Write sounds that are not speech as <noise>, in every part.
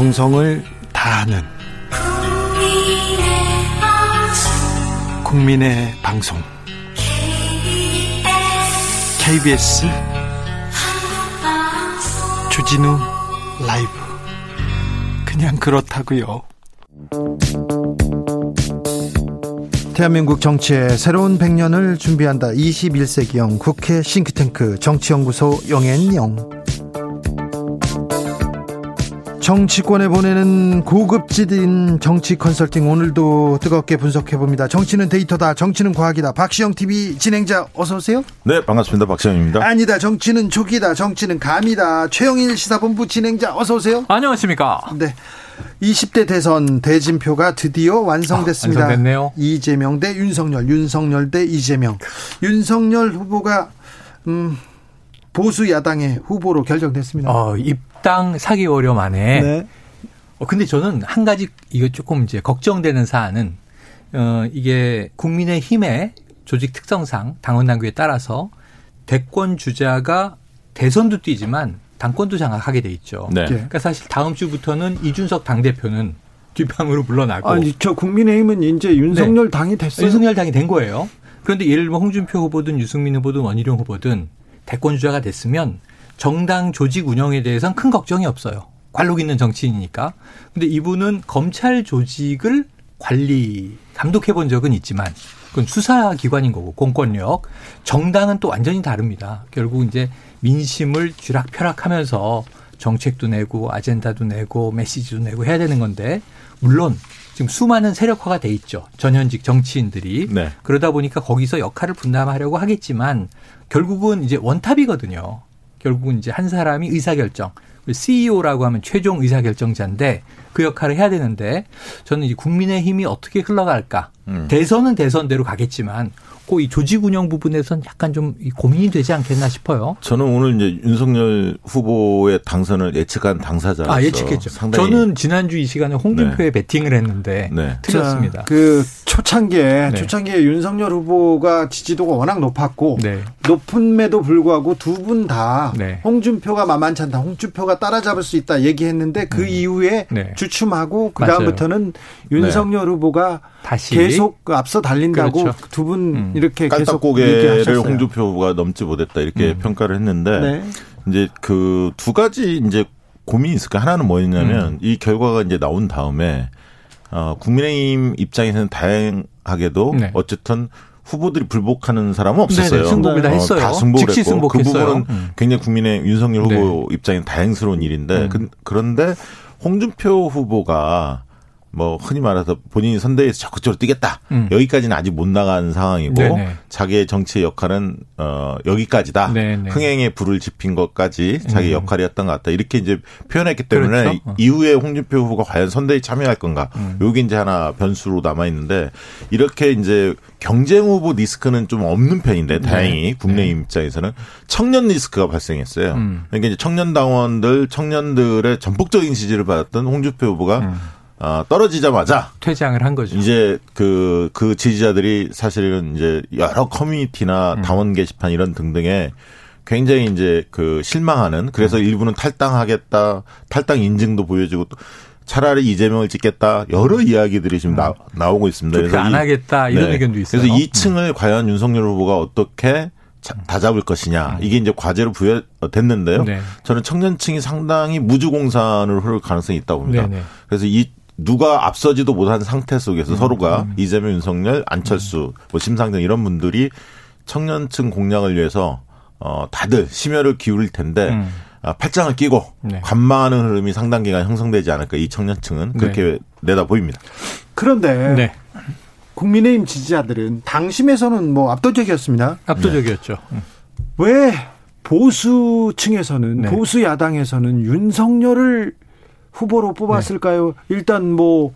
정성을 다하는 국민의 방송 KBS 주진우 라이브 그냥 그렇다고요. 대한민국 정치의 새로운 100년을 준비한다. 21세기형 국회 싱크탱크 정치연구소 영앤영. 정치권에 보내는 고급지인 정치 컨설팅 오늘도 뜨겁게 분석해 봅니다. 정치는 데이터다. 정치는 과학이다. 박시영 TV 진행자 어서 오세요. 네, 반갑습니다. 박시영입니다. 아니다. 정치는 촉이다. 정치는 감이다. 최영일 시사본부 진행자 어서 오세요. 안녕하십니까? 네. 20대 대선 대진표가 드디어 완성됐습니다. 아, 완성됐네요. 이재명 대 윤석열, 윤석열 대 이재명. 윤석열 후보가 음 보수 야당의 후보로 결정됐습니다. 어, 입당 4개월여 만에. 네. 어, 근데 저는 한 가지 이거 조금 이제 걱정되는 사안은 어, 이게 국민의 힘의 조직 특성상 당원 당규에 따라서 대권 주자가 대선도 뛰지만 당권도 장악하게 돼 있죠. 네. 그러니까 사실 다음 주부터는 이준석 당 대표는 <laughs> 뒷방으로 물러나고 아니 저 국민의힘은 이제 윤석열 당이 됐어요. 윤석열 당이 된 거예요. 그런데 예를 들면 홍준표 후보든 유승민 후보든 원희룡 후보든 대권 주자가 됐으면 정당 조직 운영에 대해서는 큰 걱정이 없어요. 관록 있는 정치인이니까. 근데 이분은 검찰 조직을 관리, 감독해 본 적은 있지만 그건 수사 기관인 거고 공권력. 정당은 또 완전히 다릅니다. 결국 이제 민심을 쥐락펴락하면서 정책도 내고 아젠다도 내고 메시지도 내고 해야 되는 건데 물론 지금 수많은 세력화가 돼 있죠. 전현직 정치인들이. 네. 그러다 보니까 거기서 역할을 분담하려고 하겠지만 결국은 이제 원탑이거든요. 결국은 이제 한 사람이 의사결정. CEO라고 하면 최종 의사결정자인데 그 역할을 해야 되는데 저는 이 국민의 힘이 어떻게 흘러갈까. 음. 대선은 대선대로 가겠지만 꼭 이 조직 운영 부분에선 약간 좀 고민이 되지 않겠나 싶어요. 저는 오늘 이제 윤석열 후보의 당선을 예측한 당사자로서 아, 예측했죠. 상당히 저는 지난주 이 시간에 홍준표에 베팅을 했는데 네. 틀렸습니다. 자, 그 초창기에 네. 초창기에 윤석열 후보가 지지도가 워낙 높았고 네. 높음에도 불구하고 두 분다 네. 홍준표가 만만치 않다. 홍준표가 따라잡을 수 있다 얘기했는데 그 이후에 네. 주춤하고 그 맞아요. 다음부터는 윤석열 후보가 다시 계속 앞서 달린다고 그렇죠. 두분 음. 이렇게 계속 깔딱고개를 얘기하셨어요. 홍준표 후보가 넘지 못했다 이렇게 음. 평가를 했는데 네. 이제 그 두 가지 이제 고민이 있을까 하나는 뭐였냐면 음. 이 결과가 이제 나온 다음에 어 국민의힘 입장에서는 다행하게도 네. 어쨌든 후보들이 불복하는 사람은 없었어요. 네네, 승복을 다 어, 했어요. 다 승복을 즉시 했고 그 승복했어요. 부분은 음. 굉장히 국민의 윤석열 후보 입장에 다행스러운 일인데 음. 그, 그런데 홍준표 후보가 뭐 흔히 말해서 본인이 선대에서 적극적으로 뛰겠다 음. 여기까지는 아직 못 나간 상황이고 네네. 자기의 정치의 역할은 어 여기까지다 네네. 흥행에 불을 지핀 것까지 자기 음. 역할이었던 것 같다 이렇게 이제 표현했기 때문에 그렇죠. 어. 이후에 홍준표 후보가 과연 선대에 참여할 건가 음. 요게 이제 하나 변수로 남아 있는데 이렇게 이제 경쟁 후보 리스크는 좀 없는 편인데 다행히 국내임 입장에서는 청년 리스크가 발생했어요. 네. 음. 그러니까 이제 청년 당원들 청년들의 전폭적인 지지를 받았던 홍준표 후보가 음. 어, 떨어지자마자 퇴장을 한 거죠. 이제 그, 그 지지자들이 사실은 이제 여러 커뮤니티나 음. 당원 게시판 이런 등등에 굉장히 이제 그 실망하는 그래서 음. 일부는 탈당하겠다, 탈당 인증도 보여주고 또 차라리 이재명을 찍겠다 여러 이야기들이 지금 나, 나오고 있습니다. 음. 안 하겠다 이런 의견도 있어요. 네. 그래서 2층을 과연 윤석열 후보가 어떻게 자- 다 잡을 것이냐 이게 이제 과제로 부여됐는데요. 음. 네. 저는 청년층이 상당히 무주공산으로 흐를 가능성이 있다고 봅니다. 네네. 그래서 이 누가 앞서지도 못한 상태 음. 속에서 서로가 이재명, 윤석열, 안철수, 뭐 심상정 이런 분들이 청년층 공략을 위해서 어 다들 심혈을 기울일 텐데 음. 아, 팔짱을 끼고 네. 관망하는 흐름이 상당 기간 형성되지 않을까 이 청년층은 그렇게 내다 보입니다. 그런데 네. 국민의힘 지지자들은 당심에서는 뭐 압도적이었습니다. 압도적이었죠. 음. 왜 보수층에서는 네. 보수 야당에서는 윤석열을 후보로 뽑았을까요? 일단 뭐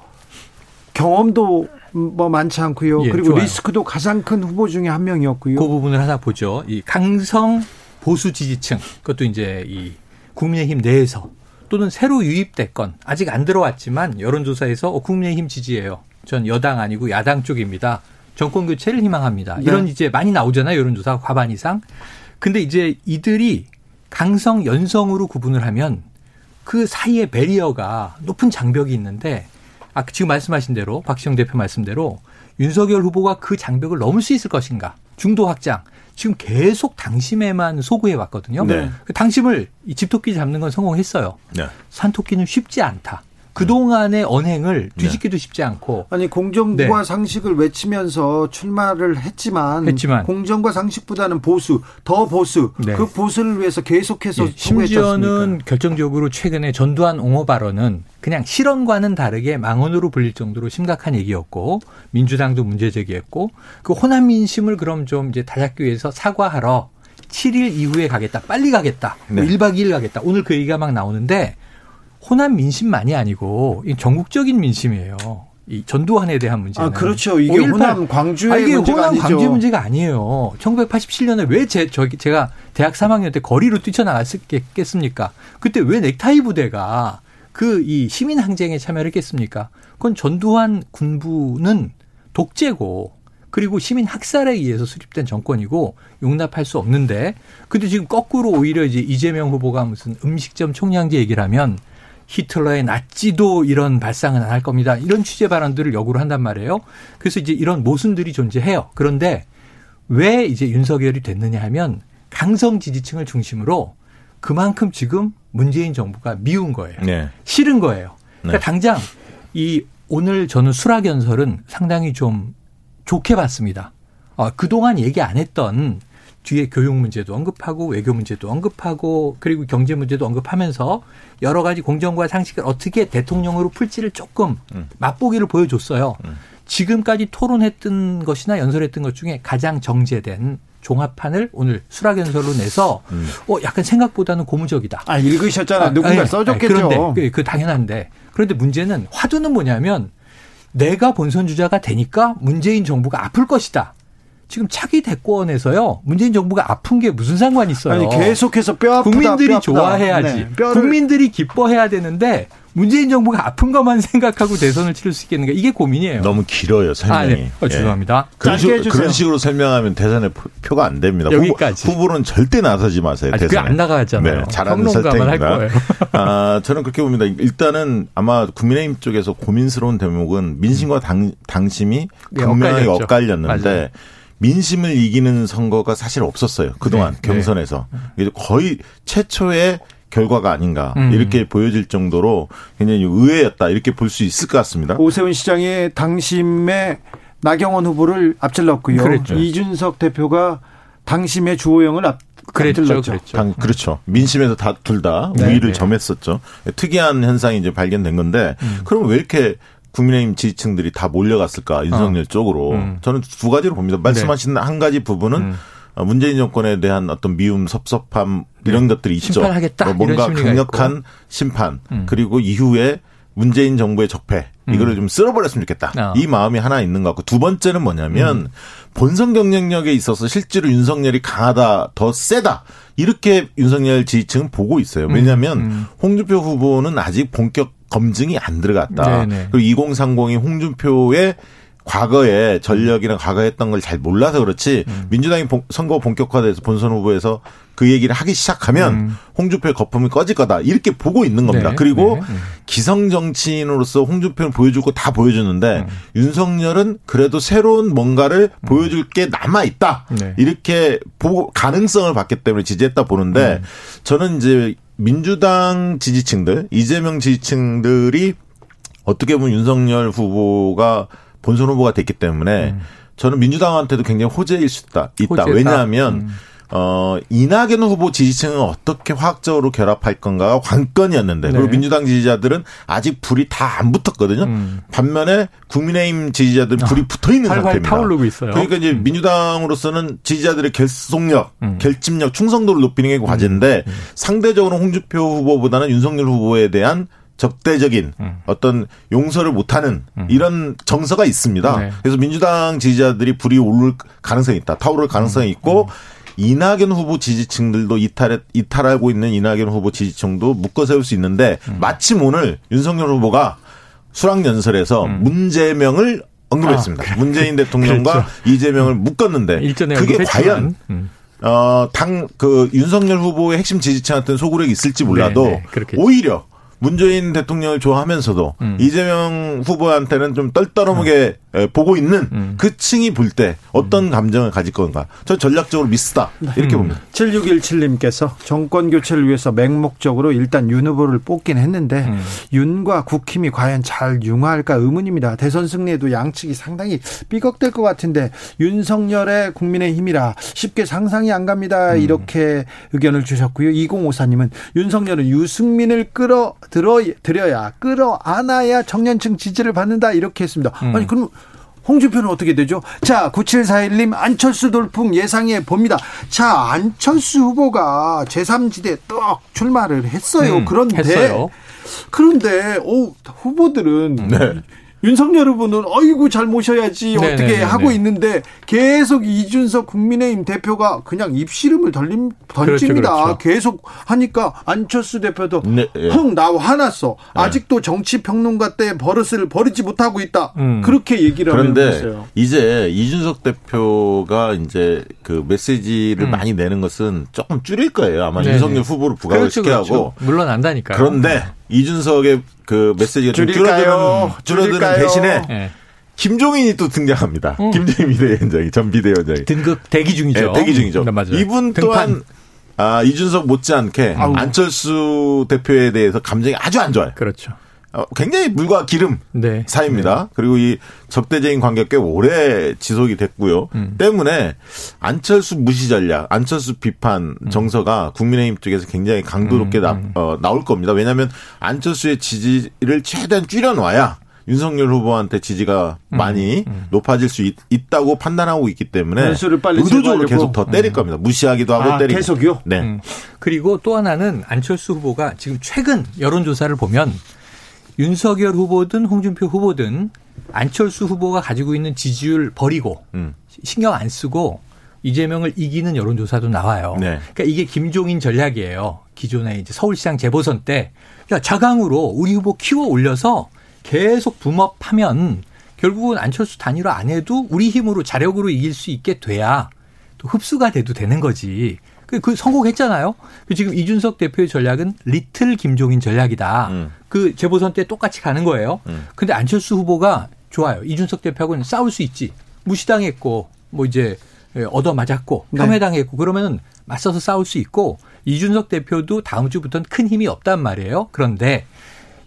경험도 뭐 많지 않고요. 예, 그리고 좋아요. 리스크도 가장 큰 후보 중에 한 명이었고요. 그 부분을 하나 보죠. 이 강성 보수 지지층 그것도 이제 이 국민의힘 내에서 또는 새로 유입됐건 아직 안 들어왔지만 여론조사에서 어, 국민의힘 지지예요. 전 여당 아니고 야당 쪽입니다. 정권 교체를 희망합니다. 네. 이런 이제 많이 나오잖아요. 여론조사 과반 이상. 근데 이제 이들이 강성 연성으로 구분을 하면 그 사이에 베리어가 높은 장벽이 있는데 아 지금 말씀하신 대로 박시영 대표 말씀대로 윤석열 후보가 그 장벽을 넘을 수 있을 것인가? 중도 확장. 지금 계속 당심에만 소구해 왔거든요. 네. 그 당심을 이 집토끼 잡는 건 성공했어요. 네. 산토끼는 쉽지 않다. 그동안의 언행을 뒤집기도 쉽지 않고 아니 공정과 네. 상식을 외치면서 출마를 했지만, 했지만. 공정과 상식보다는 보수, 더 보수, 네. 그 보수를 위해서 계속해서 않습니까? 심지어는 결정적으로 최근에 전두환 옹호 발언은 그냥 실언과는 다르게 망언으로 불릴 정도로 심각한 얘기였고 민주당도 문제 제기했고 그 호남 민심을 그럼 좀 이제 다잡기 위해서 사과하러 7일 이후에 가겠다. 빨리 가겠다. 뭐 네. 1박 2일 가겠다. 오늘 그 얘기가 막 나오는데 호남 민심만이 아니고 이 전국적인 민심이에요. 이 전두환에 대한 문제는. 아 그렇죠. 이게 5.18 호남 광주의 아, 이게 문제가 호남 아니죠. 광주 문제가 아니에요. 1987년에 왜 제, 저, 제가 대학 3학년 때 거리로 뛰쳐나갔겠습니까? 그때 왜 넥타이 부대가 그 이 시민 항쟁에 참여를 했겠습니까? 그건 전두환 군부는 독재고 그리고 시민 학살에 의해서 수립된 정권이고 용납할 수 없는데 근데 지금 거꾸로 오히려 이제 이재명 후보가 무슨 음식점 총량제 얘기를 하면 히틀러의 나치도 이런 발상은 안 할 겁니다. 이런 취재 발언들을 역으로 한단 말이에요. 그래서 이제 이런 모순들이 존재해요. 그런데 왜 이제 윤석열이 됐느냐 하면 강성 지지층을 중심으로 그만큼 지금 문재인 정부가 미운 거예요. 네. 싫은 거예요. 그러니까 네. 당장 이 오늘 저는 수락 연설은 상당히 좀 좋게 봤습니다. 어, 그동안 얘기 안 했던 뒤에 교육 문제도 언급하고 외교 문제도 언급하고 그리고 경제 문제도 언급하면서 여러 가지 공정과 상식을 어떻게 대통령으로 풀지를 조금 음. 맛보기를 보여줬어요. 지금까지 토론했던 것이나 연설했던 것 중에 가장 정제된 종합판을 오늘 수락연설로 내서 음. 어 약간 생각보다는 고무적이다. 아 읽으셨잖아. 누군가 아니, 써줬겠죠. 아니, 그런데 그, 그 당연한데 그런데 문제는 화두는 뭐냐면 내가 본선 주자가 되니까 문재인 정부가 아플 것이다. 지금 차기 대권에서요 문재인 정부가 아픈 게 무슨 상관이 있어요? 아니 계속해서 뼈 아프다. 국민들이 뼈 아프다. 좋아해야지. 네, 뼈를 국민들이 기뻐해야 되는데 문재인 정부가 아픈 것만 <laughs> 생각하고 대선을 치를 수 있겠는가 이게 고민이에요. 너무 길어요 설명이. 아, 네. 어, 예. 죄송합니다. 그런, 짧게 식으로, 해주세요. 그런 식으로 설명하면 대선에 표- 표가 안 됩니다. 여기까지. 후보, 후보 는 절대 나서지 마세요. 아직 대선에. 그게 안 나가잖아요. 네, 잘하는 설정입니다. 거예요. <laughs> 아, 저는 그렇게 봅니다. 일단은 아마 국민의힘 쪽에서 고민스러운 대목은 민심과 당, 당심이 네, 엇갈렸죠. 엇갈렸는데 맞아요. 민심을 이기는 선거가 사실 없었어요. 그동안 네, 네. 경선에서. 이게 거의 최초의 결과가 아닌가 음. 이렇게 보여질 정도로 굉장히 의외였다 이렇게 볼 수 있을 것 같습니다. 오세훈 시장이 당심의 나경원 후보를 앞질렀고요. 그랬죠. 이준석 대표가 당심의 주호영을 앞, 그랬죠, 앞질렀죠. 그랬죠. 당, 그렇죠. 민심에서 다 둘다 네, 우위를 네. 점했었죠. 특이한 현상이 이제 발견된 건데, 음. 그럼 왜 이렇게 국민의힘 지지층들이 다 몰려갔을까 윤석열 쪽으로 음. 저는 두 가지로 봅니다. 말씀하신 한 가지 부분은 음. 어, 문재인 정권에 대한 어떤 미움, 섭섭함 이런 것들이 있죠. 심판하겠다, 뭐 뭔가 강력한 있고. 심판 음. 그리고 이후에 문재인 정부의 적폐 이거를 좀 쓸어버렸으면 좋겠다. 아. 이 마음이 하나 있는 것 같고 두 번째는 뭐냐면 음. 본선 경쟁력에 있어서 실제로 윤석열이 강하다, 더 세다 이렇게 윤석열 지지층은 보고 있어요. 왜냐하면 음. 홍준표 후보는 아직 본격 검증이 안 들어갔다. 네네. 그리고 2030이 홍준표의 과거에 전력이나 과거에 했던 걸 잘 몰라서 그렇지 음. 민주당이 본- 선거 본격화돼서 본선 후보에서 그 얘기를 하기 시작하면 음. 홍준표의 거품이 꺼질 거다 이렇게 보고 있는 겁니다. 네, 그리고 네, 네. 기성 정치인으로서 홍준표는 보여줄 거다 보여주는데 음. 윤석열은 그래도 새로운 뭔가를 보여줄 게 남아 있다. 네. 이렇게 보고 가능성을 봤기 때문에 지지했다 보는데 음. 저는 이제 민주당 지지층들 이재명 지지층들이 어떻게 보면 윤석열 후보가 본선 후보가 됐기 때문에 저는 민주당한테도 굉장히 호재일 수 있다. 있다. 음. 호재다. 왜냐하면 음. 어 이낙연 후보 지지층은 어떻게 화학적으로 결합할 건가가 관건이었는데 그리고 네. 민주당 지지자들은 아직 불이 다 안 붙었거든요. 음. 반면에 국민의힘 지지자들은 불이 붙어 있는 상태입니다. 타오르고 있어요. 그러니까 이제 민주당으로서는 지지자들의 결속력, 음. 결집력, 충성도를 높이는 게 과제인데 상대적으로 홍준표 후보보다는 윤석열 후보에 대한 적대적인 음. 어떤 용서를 못하는 이런 정서가 있습니다. 네. 그래서 민주당 지지자들이 불이 오를 가능성이 있다. 타오를 가능성이 있고 이낙연 후보 지지층들도 이탈 이탈하고 있는 이낙연 후보 지지층도 묶어 세울 수 있는데 마침 오늘 윤석열 후보가 수락 연설에서 문재명을 언급했습니다. 문재인 <laughs> 대통령과 그렇죠. 이재명을 묶었는데 그게. 과연 음. 어, 당, 그, 윤석열 후보의 핵심 지지층한테는 소구력이 있을지 몰라도 네, 네. 오히려 문재인 대통령을 좋아하면서도 음. 이재명 후보한테는 좀 떨떠름하게 음. 보고 있는 음. 그 층이 볼 때 어떤 음. 감정을 가질 건가. 저 전략적으로 미스다. 이렇게 음. 봅니다. 7617님께서 정권 교체를 위해서 맹목적으로 일단 윤 후보를 뽑긴 했는데 음. 윤과 국힘이 과연 잘 융화할까 의문입니다. 대선 승리에도 양측이 상당히 삐걱될 것 같은데 윤석열의 국민의힘이라 쉽게 상상이 안 갑니다. 이렇게 의견을 주셨고요. 2054님은 윤석열은 유승민을 끌어 들어 들여야 끌어 안아야 청년층 지지를 받는다 이렇게 했습니다. 음. 아니 그럼 홍준표는 어떻게 되죠? 자, 9741님 안철수 돌풍 예상해 봅니다. 자, 안철수 후보가 제3지대 떡 출마를 했어요. 음, 그런데 했어요. 그런데 오 후보들은 네. 윤석열 후보는 어이구 잘 모셔야지 네네네네. 어떻게 하고 있는데 계속 이준석 국민의힘 대표가 그냥 입씨름을 던림, 던집니다. 그렇죠, 그렇죠. 계속 하니까 안철수 대표도 네, 예. 흥 나와 화났어. 네. 아직도 정치 평론가 때 버릇을 버리지 못하고 있다. 음. 그렇게 얘기를 그런데 했어요. 이제 이준석 대표가 이제 그 메시지를 음. 많이 내는 것은 조금 줄일 거예요. 아마 네네. 윤석열 후보를 부각을 그렇죠, 시켜 하고 그렇죠. 물론 안다니까요. 그런데 이준석의 그 메시지가 좀 줄어드는, 줄어드는 대신에 네. 김종인이 또 등장합니다. 음. 김종인 비대위원장이 전 비대위원장이 등급 대기 중이죠. 네, 대기 중이죠. 네, 맞아요. 이분 등판. 또한 아, 이준석 못지않게 아우. 안철수 대표에 대해서 감정이 아주 안 좋아요. 그렇죠. 어, 굉장히 물과 기름 네. 사이입니다. 네. 그리고 이 적대적인 관계가 꽤 오래 지속이 됐고요. 음. 때문에 안철수 무시 전략, 안철수 비판 음. 정서가 국민의힘 쪽에서 굉장히 강도롭게 음. 나, 음. 어, 나올 겁니다. 왜냐하면 안철수의 지지를 최대한 줄여놔야 윤석열 후보한테 지지가 음, 많이 음. 높아질 수 있, 다고 판단하고 있기 때문에 의도적으로 계속 더 때릴 음. 겁니다. 무시하기도 하고 아, 때리고. 계속요? 네. 음. 그리고 또 하나는 안철수 후보가 지금 최근 여론조사를 보면 윤석열 후보든 홍준표 후보든 안철수 후보가 가지고 있는 지지율 버리고 음. 신경 안 쓰고 이재명을 이기는 여론조사도 나와요. 네. 그러니까 이게 김종인 전략이에요. 기존에 이제 서울시장 재보선 때 야, 자강으로 우리 후보 키워 올려서 계속 붐업하면 결국은 안철수 단일화 안 해도 우리 힘으로 자력으로 이길 수 있게 돼야 또 흡수가 돼도 되는 거지. 그, 그 성공했잖아요. 그 지금 이준석 대표의 전략은 리틀 김종인 전략이다. 음. 그 재보선 때 똑같이 가는 거예요. 음. 근데 안철수 후보가 좋아요. 이준석 대표하고는 싸울 수 있지. 무시당했고 뭐 이제 얻어 맞았고 네. 폄훼당했고 그러면은 맞서서 싸울 수 있고 이준석 대표도 다음 주부터는 큰 힘이 없단 말이에요. 그런데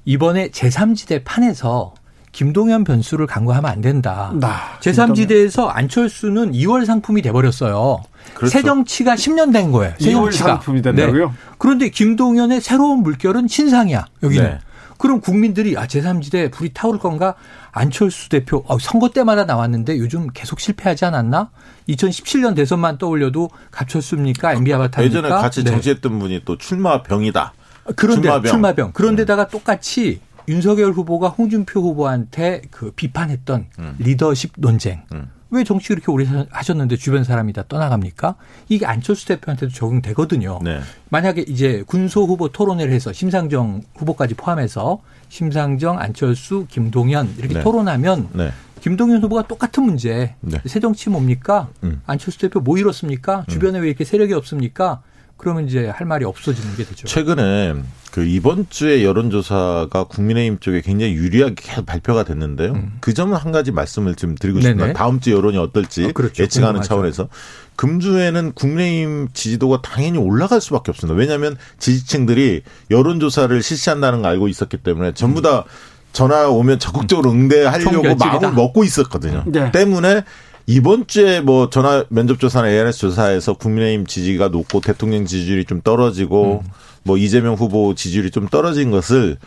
이번에 제3지대 판에서 김동연 변수를 강구하면 안 된다. 나, 제3지대에서 안철수는 2월 상품이 돼버렸어요. 그렇죠. 새 정치가 10년 된 거예요. 새정치가. 2월 상품이 된다고요? 네. 그런데 김동연의 새로운 물결은 신상이야. 여기는. 네. 그럼 국민들이 아 제3지대 불이 타오를 건가? 안철수 대표 어, 선거 때마다 나왔는데 요즘 계속 실패하지 않았나? 2017년 대선만 떠올려도 갑쳤습니까? MB 아바타입니까? 예전에 같이 네. 정치했던 분이 또 출마병이다. 그런데 출마병. 출마병. 그런데다가 음. 똑같이 윤석열 후보가 홍준표 후보한테 그 비판했던 음. 리더십 논쟁. 음. 왜 정치 그렇게 오래 하셨는데 주변 사람이 다 떠나갑니까? 이게 안철수 대표한테도 적용되거든요. 네. 만약에 이제 군소 후보 토론회를 해서 심상정 후보까지 포함해서 심상정, 안철수, 김동연 이렇게 네. 토론하면 네. 김동연 후보가 똑같은 문제. 네. 새정치 뭡니까? 음. 안철수 대표 뭐 이렇습니까? 주변에 왜 이렇게 세력이 없습니까? 그러면 이제 할 말이 없어지는 게 되죠. 최근에 그 이번 주에 여론조사가 국민의힘 쪽에 굉장히 유리하게 발표가 됐는데요. 음. 그 점은 한 가지 말씀을 좀 드리고 싶습니다. 다음 주 여론이 어떨지 어, 그렇죠. 예측하는 궁금하죠. 차원에서 금주에는 국민의힘 지지도가 당연히 올라갈 수밖에 없습니다. 왜냐하면 지지층들이 여론조사를 실시한다는 걸 알고 있었기 때문에 전부 다 전화 오면 적극적으로 응대하려고 마음을 먹고 있었거든요. 네. 때문에 이번 주에 뭐 전화 면접 조사나 ARS 조사에서 국민의힘 지지가 높고 대통령 지지율이 좀 떨어지고 음. 뭐 이재명 후보 지지율이 좀 떨어진 것을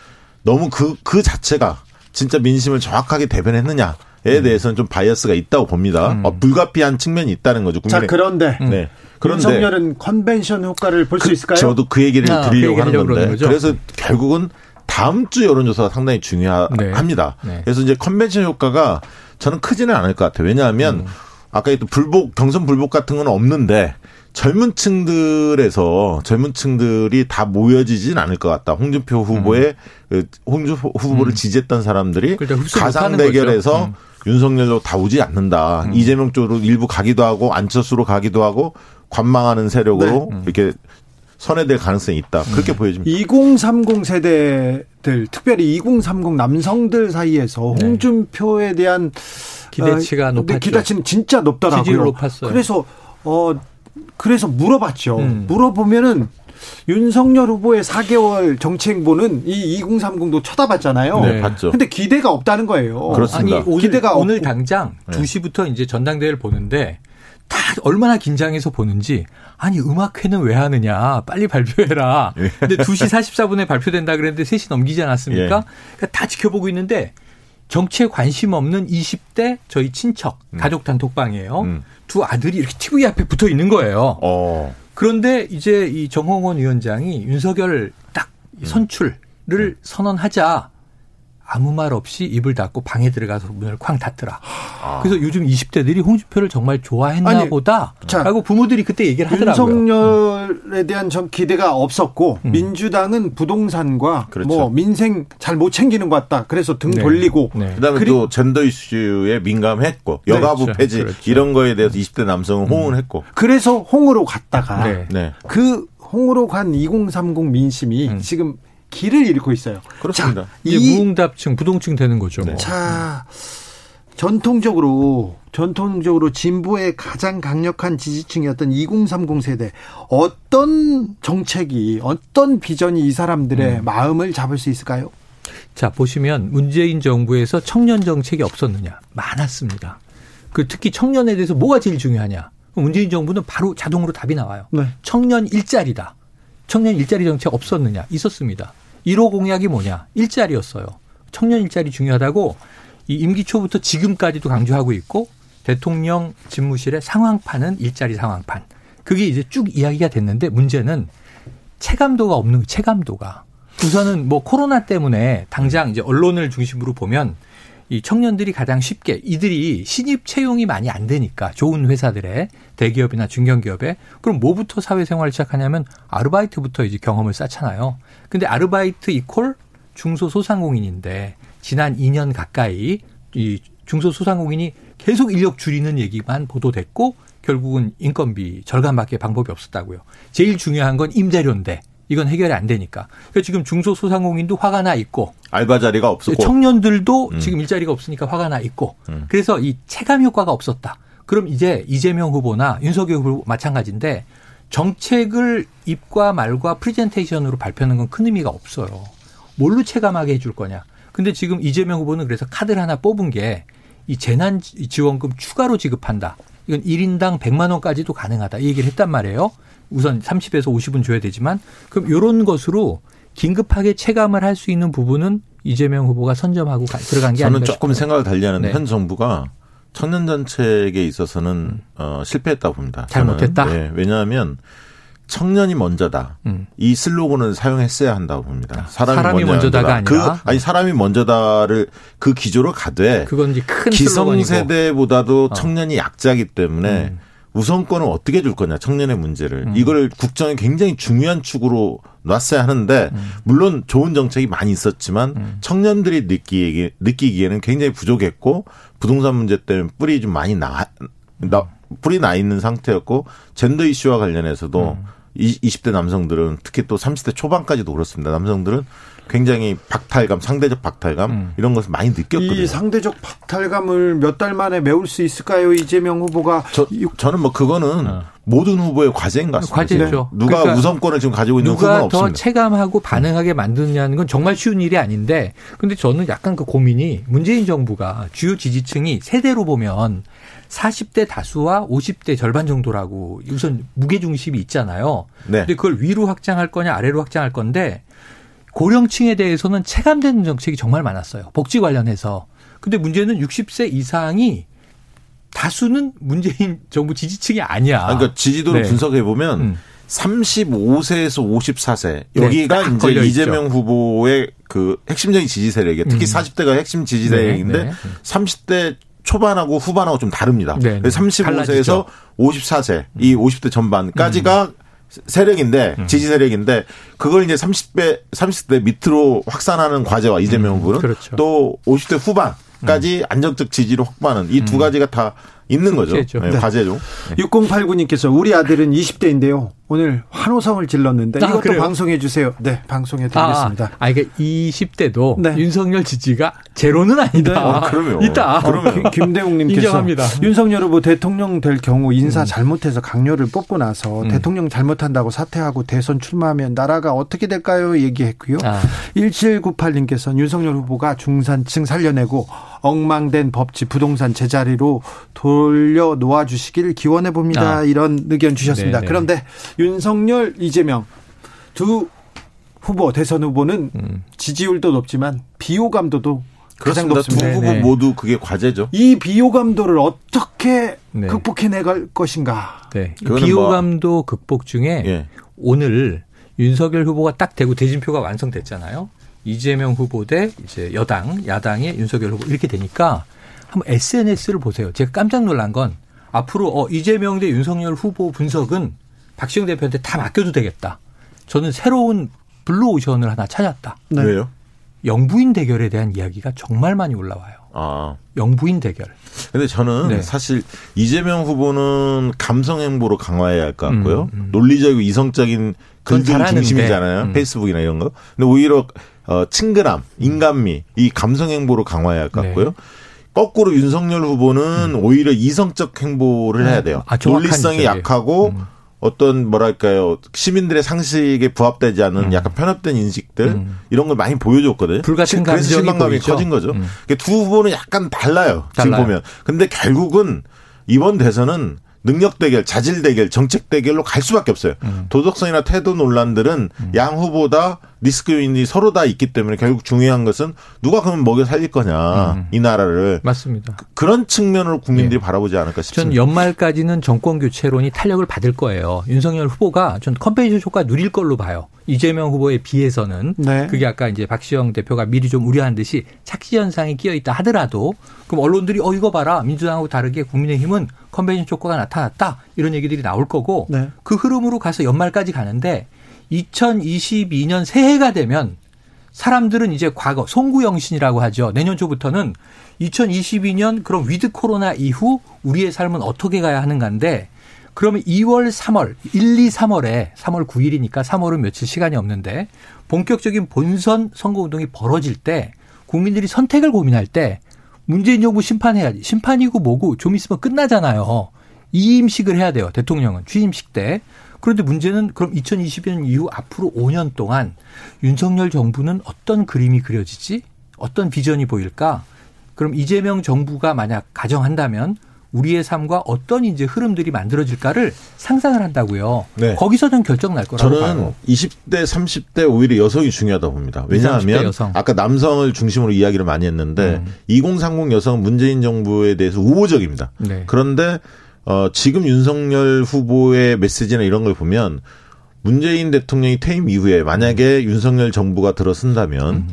너무 그, 그 자체가 진짜 민심을 정확하게 대변했느냐에 음. 대해서는 좀 bias가 있다고 봅니다. 음. 어, 불가피한 측면이 있다는 거죠. 국민의. 자, 그런데. 네. 그런데 윤석열은 컨벤션 효과를 볼수 그, 있을까요? 저도 그 얘기를 아, 드리려고 그 하는 건데. 그래서 결국은 다음 주 여론조사가 상당히 중요합니다. 네. 네. 그래서 이제 컨벤션 효과가 저는 크지는 않을 것 같아요. 왜냐하면 음. 아까 했던 불복 경선 불복 같은 건 없는데 젊은 층들에서 젊은 층들이 다 모여지진 않을 것 같다. 홍준표 후보의 음. 홍준표 후보를 음. 지지했던 사람들이 가상 대결에서 음. 윤석열로 다 오지 않는다. 음. 이재명 쪽으로 일부 가기도 하고 안철수로 가기도 하고 관망하는 세력으로 네. 이렇게 선회될 가능성이 있다. 그렇게 음. 보여집니다. 2030 세대들, 특별히 2030 남성들 사이에서 네. 홍준표에 대한 기대치가 어, 높았죠. 기대치는 진짜 높더라고요. 지지율 높았어요. 그래서 어 그래서 물어봤죠. 음. 물어보면은 윤석열 후보의 4개월 정치 행보는 이 2030도 쳐다봤잖아요. 네, 봤죠. 근데 기대가 없다는 거예요. 그렇습니다. 아니, 오늘, 기대가 오늘. 당장 2시부터 이제 전당대회를 보는데 다 얼마나 긴장해서 보는지 아니 음악회는 왜 하느냐 빨리 발표해라. 예. 근데 2시 44분에 발표된다 그랬는데 3시 넘기지 않았습니까? 예. 그러니까 다 지켜보고 있는데 정치에 관심 없는 20대 저희 친척 음. 가족 단톡방이에요. 음. 두 아들이 이렇게 TV 앞에 붙어 있는 거예요. 어. 그런데 이제 이 정홍원 위원장이 윤석열 딱 선출을 음. 선언하자 아무 말 없이 입을 닫고 방에 들어가서 문을 쾅 닫더라. 아. 그래서 요즘 20대들이 홍준표를 정말 좋아했나 아니, 보다. 자, 라고 부모들이 그때 얘기를 하더라고요. 윤석열에 대한 전 기대가 없었고 음. 민주당은 부동산과 그렇죠. 뭐 민생 잘 못 챙기는 것 같다. 그래서 등 네. 돌리고 네. 그다음에 또 젠더 이슈에 민감했고 여가부 그렇죠. 폐지 그렇죠. 이런 거에 대해서 20대 남성은 음. 호응을 했고. 그래서 홍으로 갔다가 네. 네. 그 홍으로 간 2030 민심이 음. 지금 길을 잃고 있어요. 그렇습니다. 자, 이 무응답층, 부동층 되는 거죠. 네. 자, 전통적으로 전통적으로 진보의 가장 강력한 지지층이었던 2030 세대 어떤 정책이 어떤 비전이 이 사람들의 음. 마음을 잡을 수 있을까요? 자 보시면 문재인 정부에서 청년 정책이 없었느냐 많았습니다. 그 특히 청년에 대해서 뭐가 제일 중요하냐? 문재인 정부는 바로 자동으로 답이 나와요. 네. 청년 일자리다. 청년 일자리 정책 없었느냐? 있었습니다. 1호 공약이 뭐냐? 일자리였어요. 청년 일자리 중요하다고 이 임기 초부터 지금까지도 강조하고 있고 대통령 집무실의 상황판은 일자리 상황판. 그게 이제 쭉 이야기가 됐는데 문제는 체감도가 없는 체감도가. 우선은 뭐 코로나 때문에 당장 이제 언론을 중심으로 보면 이 청년들이 가장 쉽게 이들이 신입 채용이 많이 안 되니까 좋은 회사들의 대기업이나 중견기업에 그럼 뭐부터 사회생활을 시작하냐면 아르바이트부터 이제 경험을 쌓잖아요. 근데 아르바이트 이콜 중소소상공인인데 지난 2년 가까이 이 중소소상공인이 계속 인력 줄이는 얘기만 보도됐고 결국은 인건비 절감밖에 방법이 없었다고요. 제일 중요한 건 임대료인데 이건 해결이 안 되니까. 그러니까 지금 중소소상공인도 화가 나 있고 알바 자리가 없었고 청년들도 음. 지금 일자리가 없으니까 화가 나 있고 음. 그래서 이 체감 효과가 없었다. 그럼 이제 이재명 후보나 윤석열 후보 마찬가지인데 정책을 입과 말과 프리젠테이션으로 발표하는 건 큰 의미가 없어요. 뭘로 체감하게 해줄 거냐. 근데 지금 이재명 후보는 그래서 카드를 하나 뽑은 게 이 재난 지원금 추가로 지급한다. 이건 1인당 100만 원까지도 가능하다. 이 얘기를 했단 말이에요. 우선 30에서 50은 줘야 되지만 그럼 이런 것으로 긴급하게 체감을 할 수 있는 부분은 이재명 후보가 선점하고 들어간 게 저는 조금 생각을 달리하는 네. 현 정부가 청년 정책에 있어서는 어, 실패했다고 봅니다. 잘못했다. 네, 왜냐하면 청년이 먼저다. 음. 이 슬로건을 사용했어야 한다고 봅니다. 사람이, 사람이 먼저 다가 아니라 그 아니 사람이 먼저다를 그 기조로 가되 그건 이제 큰 기성세대보다도 어. 청년이 약자기 때문에 음. 우선권을 어떻게 줄 거냐 청년의 문제를 음. 이걸 국정에 굉장히 중요한 축으로 놨어야 하는데 음. 물론 좋은 정책이 많이 있었지만 음. 청년들이 느끼기 느끼기에는 굉장히 부족했고 부동산 문제 때문에 뿌리 좀 많이 나, 나 뿌리 나 있는 상태였고 젠더 이슈와 관련해서도 음. 20대 남성들은 특히 또 30대 초반까지도 그렇습니다. 남성들은 굉장히 박탈감, 상대적 박탈감 음. 이런 것을 많이 느꼈거든요. 이 상대적 박탈감을 몇 달 만에 메울 수 있을까요? 이재명 후보가 저, 저는 뭐 그거는 어. 모든 후보의 과제인 것 같습니다. 과제죠. 누가 그러니까 우선권을 지금 가지고 있는 후보는 없습니다. 누가 더 체감하고 반응하게 만드느냐는 건 정말 쉬운 일이 아닌데 근데 저는 약간 그 고민이 문재인 정부가 주요 지지층이 세대로 보면 40대 다수와 50대 절반 정도라고 우선 무게 중심이 있잖아요. 네. 근데 그걸 위로 확장할 거냐 아래로 확장할 건데 고령층에 대해서는 체감되는 정책이 정말 많았어요. 복지 관련해서. 근데 문제는 60세 이상이 다수는 문재인 <laughs> 정부 지지층이 아니야. 그러니까 지지도를 네. 분석해 보면 음. 35세에서 54세 여기가 네, 이제 이재명 있죠. 후보의 그 핵심적인 지지 세력이에요. 특히 음. 40대가 핵심 지지 세력인데 네, 네. 30대 초반하고 후반하고 좀 다릅니다. 네, 35세에서 달라지죠. 54세 이 50대 전반까지가 음. 세력인데 음. 지지 세력인데 그걸 이제 30대 30대 밑으로 확산하는 과제와 이재명 음. 후보는 그렇죠. 또 50대 후반까지 음. 안정적 지지를 확보하는 이두 음. 가지가 다 있는 거죠. 네, 과제죠. 6089님께서 우리 아들은 20대인데요. 오늘 환호성을 질렀는데 아, 이것도 그래요? 방송해 주세요. 네, 방송해 드리겠습니다. 아, 아 이게 20대도 네. 윤석열 지지가 제로는 아니다. 네. 어, 그러면 있다. 그러면 <laughs> 김대웅님께서 인정합니다. 윤석열 후보 대통령 될 경우 인사 음. 잘못해서 강요를 뽑고 나서 음. 대통령 잘못한다고 사퇴하고 대선 출마하면 나라가 어떻게 될까요? 얘기했고요. 아. 1798님께서는 윤석열 후보가 중산층 살려내고 엉망된 법치 부동산 제자리로 돌려 놓아 주시길 기원해 봅니다. 아. 이런 의견 주셨습니다. 네네. 그런데 윤석열, 이재명 두 후보 대선 후보는 음. 지지율도 높지만 비호감도도 가장 높습니다. 두 후보. 모두 그게 과제죠. 이 비호감도를 어떻게 네. 극복해 내갈 것인가? 네. 비호감도 뭐. 극복 중에 예. 오늘 윤석열 후보가 딱 되고 대진표가 완성됐잖아요. 이재명 후보 대 이제 여당, 야당의 윤석열 후보 이렇게 되니까 한번 SNS를 보세요. 제가 깜짝 놀란 건 앞으로 어 이재명 대 윤석열 후보 분석은 박시영 대표한테 다 맡겨도 되겠다. 저는 새로운 블루오션을 하나 찾았다. 네. 왜요? 영부인 대결에 대한 이야기가 정말 많이 올라와요. 아. 영부인 대결. 근데 저는 네. 사실 이재명 후보는 감성 행보로 강화해야 할 것 같고요. 음, 음. 논리적이고 이성적인 글들 중심이잖아요. 음. 페이스북이나 이런 거. 근데 오히려 어, 친근함, 인간미, 이 감성 행보로 강화해야 할 것 같고요. 네. 거꾸로 윤석열 후보는 음. 오히려 이성적 행보를 해야 돼요. 아, 논리성이. 약하고 음. 어떤 뭐랄까요 시민들의 상식에 부합되지 않은 음. 약간 편협된 인식들 음. 이런 걸 많이 보여줬거든요. 불같은 그래서 실망감이 보이죠? 커진 거죠. 음. 두 후보는 약간 달라요. 달라요. 지금 보면. 근데 결국은 이번 대선은 능력 대결, 자질 대결, 정책 대결로 갈 수밖에 없어요. 음. 도덕성이나 태도 논란들은 음. 양 후보다 리스크 요인이 서로 다 있기 때문에 결국 중요한 것은 누가 그러면 먹여 살릴 거냐 음. 이 나라를 맞습니다. 그, 런 측면으로 국민들이 네. 바라보지 않을까 싶습니다. 전 연말까지는 정권 교체론이 탄력을 받을 거예요. 윤석열 후보가 전 컨벤션 효과 누릴 걸로 봐요. 이재명 후보에 비해서는 네. 그게 아까 이제 박시영 대표가 미리 좀 우려한 듯이 착시 현상이 끼어 있다 하더라도 그럼 언론들이 어 이거 봐라 민주당하고 다르게 국민의힘은 컨벤션 효과가 나타났다 이런 얘기들이 나올 거고 네. 그 흐름으로 가서 연말까지 가는데 2022년 새해가 되면 사람들은 이제 과거 송구영신이라고 하죠. 내년 초부터는 2022년 그럼 위드 코로나 이후 우리의 삶은 어떻게 가야 하는가인데 그러면 2월, 3월, 1, 2, 3월에 3월 9일이니까 3월은 며칠 시간이 없는데 본격적인 본선 선거 운동이 벌어질 때 국민들이 선택을 고민할 때 문재인 정부 심판해야지. 심판이고 뭐고 좀 있으면 끝나잖아요. 이임식을 해야 돼요. 대통령은 취임식 때. 그런데 문제는 그럼 2020년 이후 앞으로 5년 동안 윤석열 정부는 어떤 그림이 그려지지? 어떤 비전이 보일까? 그럼 이재명 정부가 만약 가정한다면 우리의 삶과 어떤 이제 흐름들이 만들어질까를 상상을 한다고요. 네. 거기서는 결정 날 거라고 저는 봐요. 20대, 30대 오히려 여성이 중요하다 봅니다. 왜냐하면 아까 남성을 중심으로 이야기를 많이 했는데 음. 2030 여성은 문재인 정부에 대해서 우호적입니다. 네. 그런데 어, 지금 윤석열 후보의 메시지나 이런 걸 보면 문재인 대통령이 퇴임 이후에 만약에 음. 윤석열 정부가 들어선다면 음.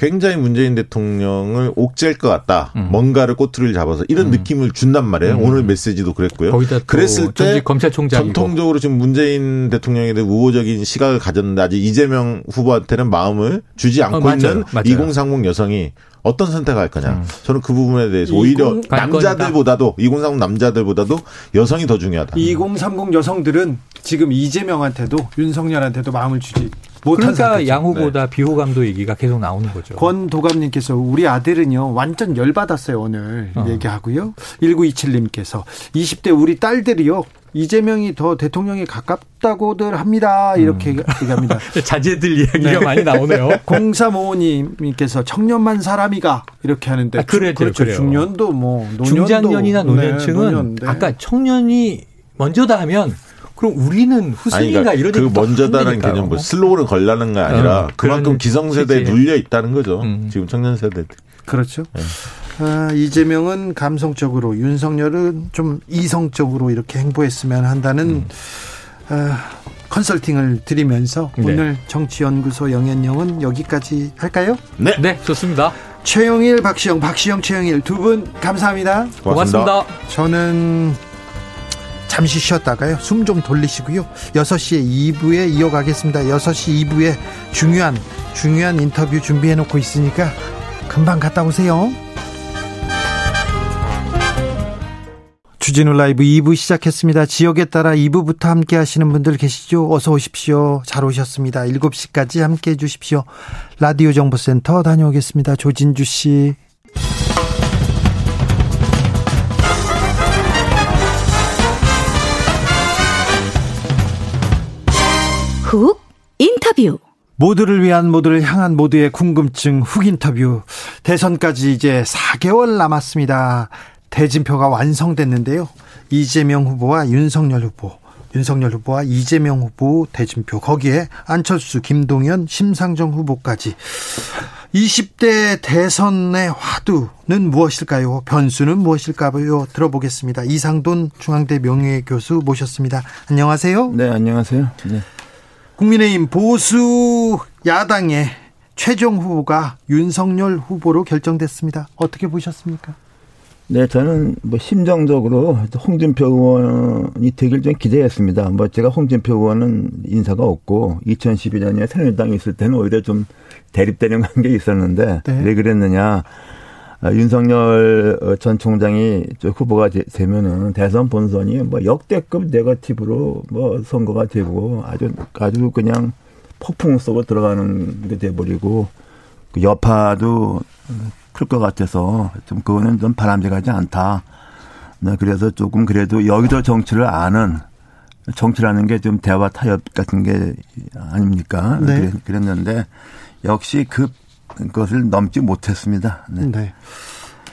굉장히 문재인 대통령을 옥죄할 것 같다. 음. 뭔가를 꼬투리를 잡아서 이런 음. 느낌을 준단 말이에요. 음. 오늘 메시지도 그랬고요. 그랬을 때 검찰총장이고. 전통적으로 지금 문재인 대통령에 대해 우호적인 시각을 가졌는데 아직 이재명 후보한테는 마음을 주지 않고 어, 맞아요. 있는 맞아요. 2030 여성이 어떤 선택을 할 거냐. 음. 저는 그 부분에 대해서 오히려 남자들보다도 2030 남자들보다도 여성이 더 중요하다. 2030 여성들은 지금 이재명한테도 윤석열한테도 마음을 주지 그러니까 양 후보다 네. 비호감도 얘기가 계속 나오는 거죠. 권 도감님께서 우리 아들은요 완전 열받았어요 오늘 어. 얘기하고요. 1927님께서 20대 우리 딸들이요 이재명이 더 대통령에 가깝다고들 합니다. 이렇게 음. 얘기합니다. <laughs> 자제들 이야기가 네. 많이 나오네요. <laughs> 0355님께서 청년만 사람이가 이렇게 하는데 아, 그래, 그렇죠. 그래요. 중년도 뭐 노년도 중장년이나 노년층은 네, 네. 아까 청년이 먼저다 하면 그럼 우리는 후순위가 그러니까 이런 그 먼저다는 개념 뭐 슬로건을 걸라는 게 아니라 어, 그만큼 기성세대에 눌려 있다는 거죠. 음. 지금 청년 세대. 그렇죠. 네. 아, 이재명은 감성적으로 윤석열은 좀 이성적으로 이렇게 행보했으면 한다는 음. 아, 컨설팅을 드리면서 네. 오늘 정치연구소 영앤영은 여기까지 할까요? 네, 네, 좋습니다. 최영일, 박시영, 박시영, 최영일 두 분 감사합니다. 고맙습니다. 고맙습니다. 저는 잠시 쉬었다가요. 숨 좀 돌리시고요. 6시에 2부에 이어가겠습니다. 6시 2부에 중요한 중요한 인터뷰 준비해 놓고 있으니까 금방 갔다 오세요. 주진우 라이브 2부 시작했습니다. 지역에 따라 2부부터 함께 하시는 분들 계시죠? 어서 오십시오. 잘 오셨습니다. 7시까지 함께 해 주십시오. 라디오 정보센터 다녀오겠습니다. 조진주 씨. 훅 인터뷰 모두를 위한 모두를 향한 모두의 궁금증 훅 인터뷰 대선까지 이제 4개월 남았습니다. 대진표가 완성됐는데요. 이재명 후보와 윤석열 후보, 윤석열 후보와 이재명 후보 대진표 거기에 안철수, 김동연, 심상정 후보까지 20대 대선의 화두는 무엇일까요? 변수는 무엇일까요? 들어보겠습니다. 이상돈 중앙대 명예교수 모셨습니다. 안녕하세요. 네, 안녕하세요. 네. 국민의힘 보수 야당의 최종 후보가 윤석열 후보로 결정됐습니다. 어떻게 보셨습니까? 네, 저는 뭐 심정적으로 홍준표 의원이 되길 좀 기대했습니다. 뭐 제가 홍준표 의원은 인사가 없고 2012년에 새누리당에 있을 때는 오히려 좀 대립되는 관계 있었는데 네. 왜 그랬느냐? 아, 윤석열 전 총장이 후보가 되면은 대선 본선이 뭐 역대급 네거티브로 뭐 선거가 되고 아주 아주 그냥 폭풍 속으로 들어가는 게 돼버리고 그 여파도 클 것 같아서 좀 그거는 좀 바람직하지 않다. 네, 그래서 조금 그래도 여기도 정치를 아는 정치라는 게 좀 대화 타협 같은 게 아닙니까? 네. 그랬는데 역시 그 것을 넘지 못했습니다. 네. 네.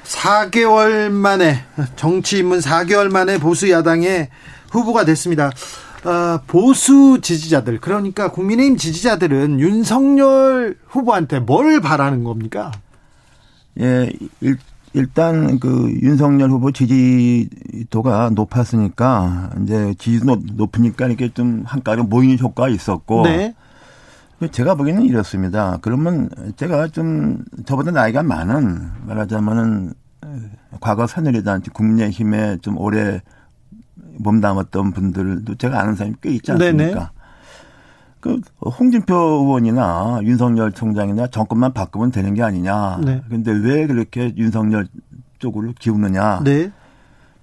4개월 만에 정치 입문 4개월 만에 보수 야당의 후보가 됐습니다. 어, 보수 지지자들 그러니까 국민의힘 지지자들은 윤석열 후보한테 뭘 바라는 겁니까? 예, 일, 일단 그 윤석열 후보 지지도가 높았으니까 이제 지지도 높으니까 이렇게 좀 한가로 모이는 효과가 있었고 네. 제가 보기에는 이렇습니다. 그러면 제가 좀 저보다 나이가 많은 말하자면은 과거 새누리당 국민의힘에 좀 오래 몸담았던 분들도 제가 아는 사람이 꽤 있지 않습니까? 네네. 그 홍준표 의원이나 윤석열 총장이나 정권만 바꾸면 되는 게 아니냐. 네. 근데 왜 그렇게 윤석열 쪽으로 기우느냐. 네.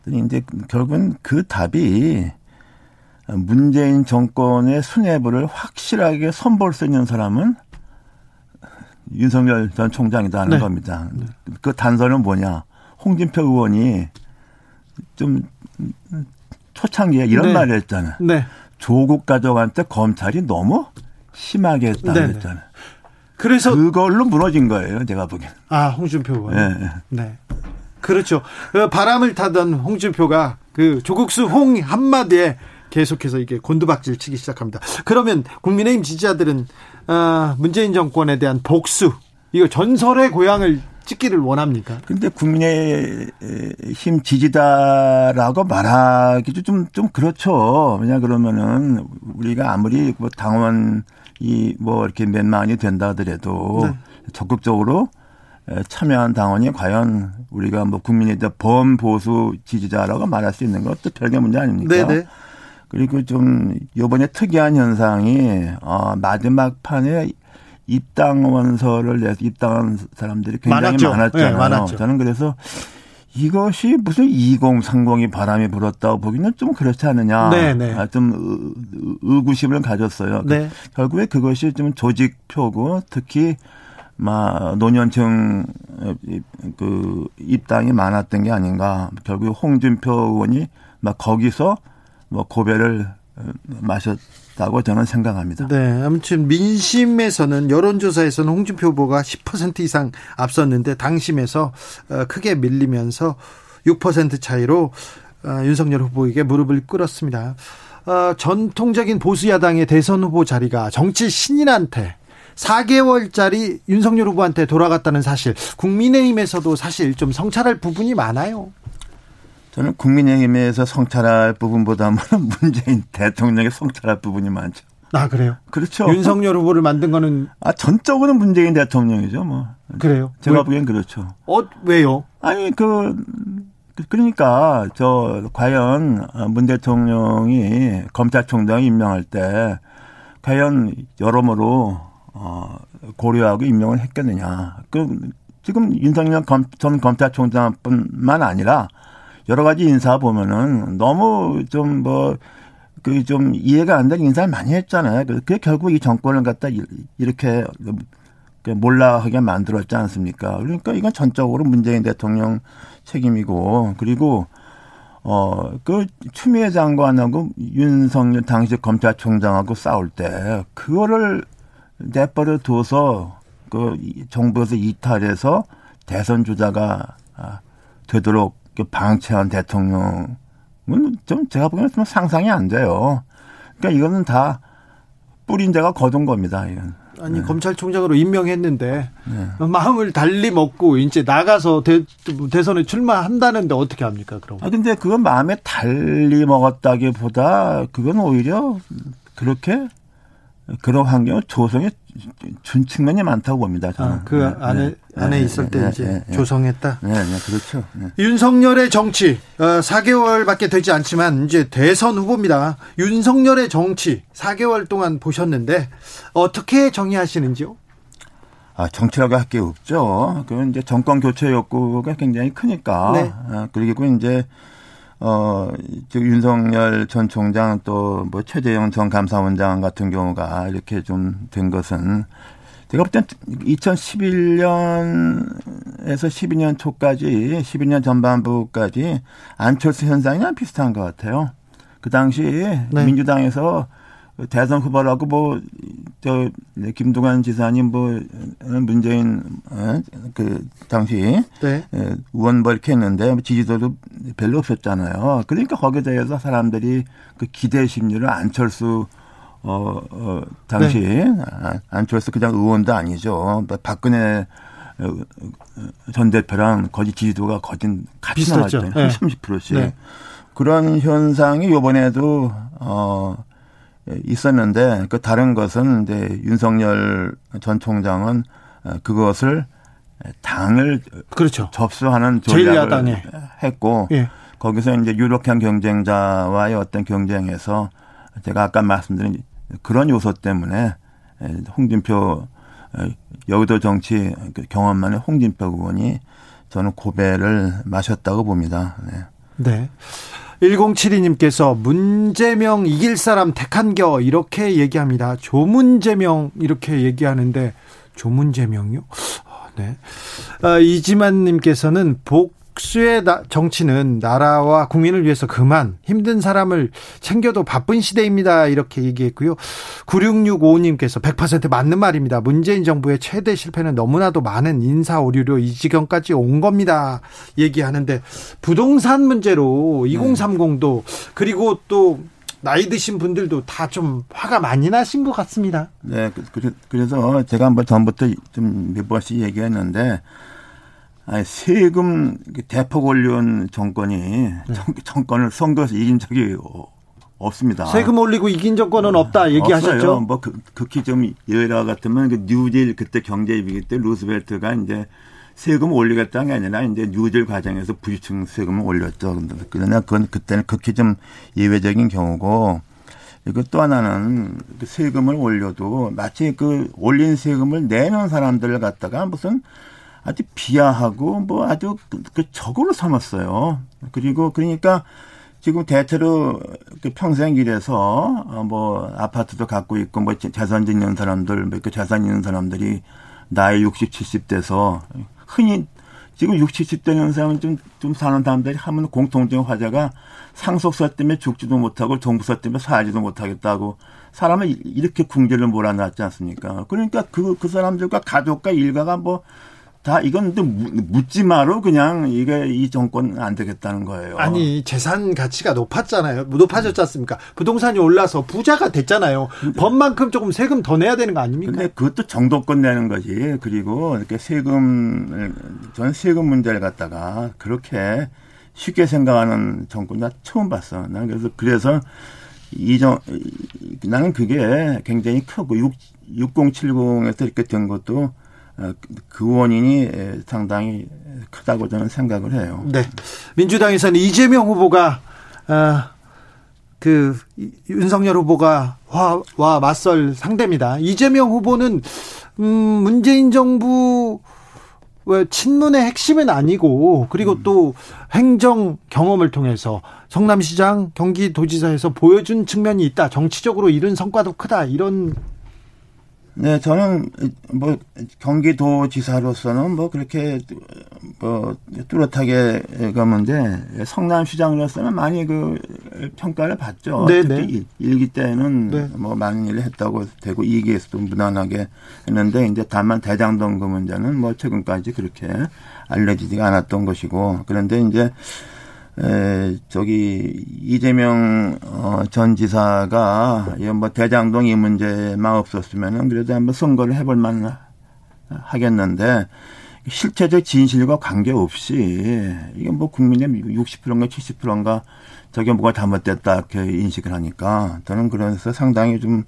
이제 결국은 그 답이 문재인 정권의 수뇌부를 확실하게 선볼 수 있는 사람은 윤석열 전 총장이다 하는 네. 겁니다. 그 단서는 뭐냐? 홍준표 의원이 좀 초창기에 이런 네. 말을 했잖아요. 네. 조국 가족한테 검찰이 너무 심하게 했다 네. 그랬잖아요. 그래서 그걸로 무너진 거예요, 제가 보기엔. 아, 홍준표 의원. 네. 네. 그렇죠. 그 바람을 타던 홍준표가 그 조국수 홍 한마디에 계속해서 이게 곤두박질 치기 시작합니다. 그러면 국민의힘 지지자들은 어, 문재인 정권에 대한 복수 이거 전설의 고향을 찍기를 원합니까? 근데 국민의힘 지지다라고 말하기도 좀, 좀 그렇죠. 왜냐 그러면은 우리가 아무리 뭐 당원 이 뭐 이렇게 몇 만이 된다 하더라도 네. 적극적으로 참여한 당원이 과연 우리가 뭐 국민의 범보수 지지자라고 말할 수 있는 것도 별개 문제 아닙니까? 네네. 네. 그리고 좀 요번에 특이한 현상이 어 마지막 판에 입당 원서를 내서 입당한 사람들이 굉장히 많았죠. 많았잖아요. 네, 많았죠. 저는 그래서 이것이 무슨 2030이 바람이 불었다고 보기는 좀 그렇지 않느냐. 네, 네. 아, 좀 의구심을 가졌어요. 네. 결국에 그것이 좀 조직표고 특히 막 노년층 그 입당이 많았던 게 아닌가. 결국 홍준표 의원이 막 거기서 뭐 고배를 마셨다고 저는 생각합니다. 네. 아무튼 민심에서는 여론조사에서는 홍준표 후보가 10% 이상 앞섰는데 당심에서 어, 크게 밀리면서 6% 차이로 어, 윤석열 후보에게 무릎을 꿇었습니다. 어, 전통적인 보수 야당의 대선 후보 자리가 정치 신인한테 4개월짜리 윤석열 후보한테 돌아갔다는 사실, 국민의힘에서도 사실 좀 성찰할 부분이 많아요. 저는 국민의힘에서 성찰할 부분보다는 <laughs> 문재인 대통령의 성찰할 부분이 많죠. 아 그래요? 그렇죠. 윤석열 후보를 만든 거는 아 전적으로 문재인 대통령이죠, 뭐. 그래요? 제가 왜? 보기엔 그렇죠. 어 왜요? 아니 그 그러니까 저 과연 문 대통령이 검찰총장 임명할 때 과연 여러모로 어 고려하고 임명을 했겠느냐. 그 지금 윤석열 전 검찰총장뿐만 아니라 여러 가지 인사 보면은 너무 좀 뭐 그 좀 이해가 안 되는 인사를 많이 했잖아요. 그게 결국 이 정권을 갖다 이렇게 그 몰라하게 만들었지 않습니까? 그러니까 이건 전적으로 문재인 대통령 책임이고 그리고 어, 그 추미애 장관하고 윤석열 당시 검찰총장하고 싸울 때 그거를 내버려 둬서 그 정부에서 이탈해서 대선 주자가 아, 되도록 방치한 대통령은 좀 제가 보기에는 좀 상상이 안 돼요. 그러니까 이거는 다 뿌린 데가 거둔 겁니다. 이건. 아니 네. 검찰총장으로 임명했는데 네. 마음을 달리 먹고 이제 나가서 대, 대선에 출마한다는데 어떻게 합니까? 그럼? 아 근데 그건 마음에 달리 먹었다기보다 그건 오히려 그렇게 그런 환경을 조성해 준 측면이 많다고 봅니다. 저는. 아, 그 네, 안에 네, 안에 네, 있을 때 네, 이제 네, 조성했다. 네, 네 그렇죠. 윤석열의 정치 어, 4개월밖에 되지 않지만 이제 대선 후보입니다. 윤석열의 정치 4개월 동안 보셨는데 어떻게 정의하시는지요? 아, 정치라고 할 게 없죠. 그건 이제 정권 교체 욕구가 굉장히 크니까. 네. 아, 그리고 이제 어, 즉 윤석열 전 총장 또 뭐 최재형 전 감사원장 같은 경우가 이렇게 좀 된 것은 제가 볼 땐 2011년에서 12년 초까지 12년 전반부까지 안철수 현상이랑 비슷한 것 같아요. 그 당시 네. 민주당에서 대선 후보라고 뭐 저 김동완 지사님 뭐 문재인 어, 그 당시 네. 의원 뭐 이렇게 했는데 지지도도 별로 없었잖아요. 그러니까 거기에 대해서 사람들이 그 기대 심리를 안철수 어, 어 당시 네. 안철수 그냥 의원도 아니죠. 뭐 박근혜 어, 전 대표랑 거의 지지도가 거진 같이 나왔잖아요. 네. 30%씩. 네. 그런 현상이 요번에도 어 있었는데 그 다른 것은 이제 윤석열 전 총장은 어, 그것을 당을 그렇죠. 접수하는 전략을 했고 예. 거기서 이제 유력한 경쟁자와의 어떤 경쟁에서 제가 아까 말씀드린 그런 요소 때문에 홍준표 여의도 정치 그 경험 만의 홍준표 의원이 저는 고배를 마셨다고 봅니다. 네. 네. 1072님께서 문재명 이길 사람 택한겨 이렇게 얘기합니다. 조문재명 이렇게 얘기하는데 조문재명요? 아, 네. 아, 이지만님께서는 복 복수의 정치는 나라와 국민을 위해서 그만 힘든 사람을 챙겨도 바쁜 시대입니다. 이렇게 얘기했고요. 9665님께서 100% 맞는 말입니다. 문재인 정부의 최대 실패는 너무나도 많은 인사 오류로 이 지경까지 온 겁니다. 얘기하는데 부동산 문제로 2030도 그리고 또 나이 드신 분들도 다 좀 화가 많이 나신 것 같습니다. 네, 그, 그래서 제가 한번 전부터 좀 몇 번씩 얘기했는데 아니, 세금 대폭 올려온 정권이 네. 정권을 선거에서 이긴 적이 없습니다. 세금 올리고 이긴 정권은 없다 얘기하셨죠. 없어요. 뭐 그, 극히 좀 예외라 같으면 그 뉴딜 그때 경제 위기 때 루스벨트가 이제 세금 올리겠다는 게 아니라 이제 뉴딜 과정에서 부유층 세금을 올렸죠. 그러나 그건 그때는 극히 좀 예외적인 경우고 이거 또 하나는 그 세금을 올려도 마치 그 올린 세금을 내는 사람들을 갖다가 무슨 아주 비하하고 뭐 아주 그, 그 적으로 삼았어요. 그리고 그러니까 지금 대체로 그 평생 일해서 어, 뭐 아파트도 갖고 있고 뭐 재산 짓는 사람들 뭐 그 재산 있는 사람들이 나이 60, 70 돼서 흔히 지금 60, 70 되는 사람은 좀, 좀 사는 사람들이 하면 공통적 화제가 상속사 때문에 죽지도 못하고 종부사 때문에 살지도 못하겠다고 사람을 이렇게 궁지를 몰아놨지 않습니까? 그러니까 그, 그 사람들과 가족과 일가가 뭐 다 이건 또 묻지 마로 그냥 이게 이 정권 안 되겠다는 거예요. 아니 재산 가치가 높았잖아요. 높아졌지 않습니까? 부동산이 올라서 부자가 됐잖아요. 법만큼 조금 세금 더 내야 되는 거 아닙니까? 근데 그것도 정도껏 내는 거지. 그리고 이렇게 세금 저는 세금 문제를 갖다가 그렇게 쉽게 생각하는 정권 나 처음 봤어. 나는 그래서 그래서 이정 나는 그게 굉장히 크고 6 6070에서 이렇게 된 것도 어, 그 원인이 상당히 크다고 저는 생각을 해요. 네. 민주당에서는 이재명 후보가 어, 그 윤석열 후보가 와 맞설 상대입니다. 이재명 후보는 음 문재인 정부 왜 친문의 핵심은 아니고 그리고 음. 또 행정 경험을 통해서 성남시장 경기도지사에서 보여준 측면이 있다. 정치적으로 이룬 성과도 크다. 이런 네, 저는 뭐 경기도지사로서는 뭐 그렇게 뭐 뚜렷하게 가는데 성남시장으로서는 많이 그 평가를 받죠. 네, 특히 네. 일기 때는 네. 뭐 많은 일을 했다고 되고 이기에서도 무난하게 했는데 이제 다만 대장동 그 문제는 뭐 최근까지 그렇게 알려지지가 않았던 것이고 그런데 이제 에, 저기, 이재명, 어, 전 지사가, 이뭐 대장동 이 문제만 없었으면은 그래도 한번 선거를 해볼 만 하겠는데, 실체적 진실과 관계없이, 이게 뭐 국민의 60%인가 70%인가 저게 뭐가 잘못됐다, 이렇게 인식을 하니까, 저는 그래서 상당히 좀,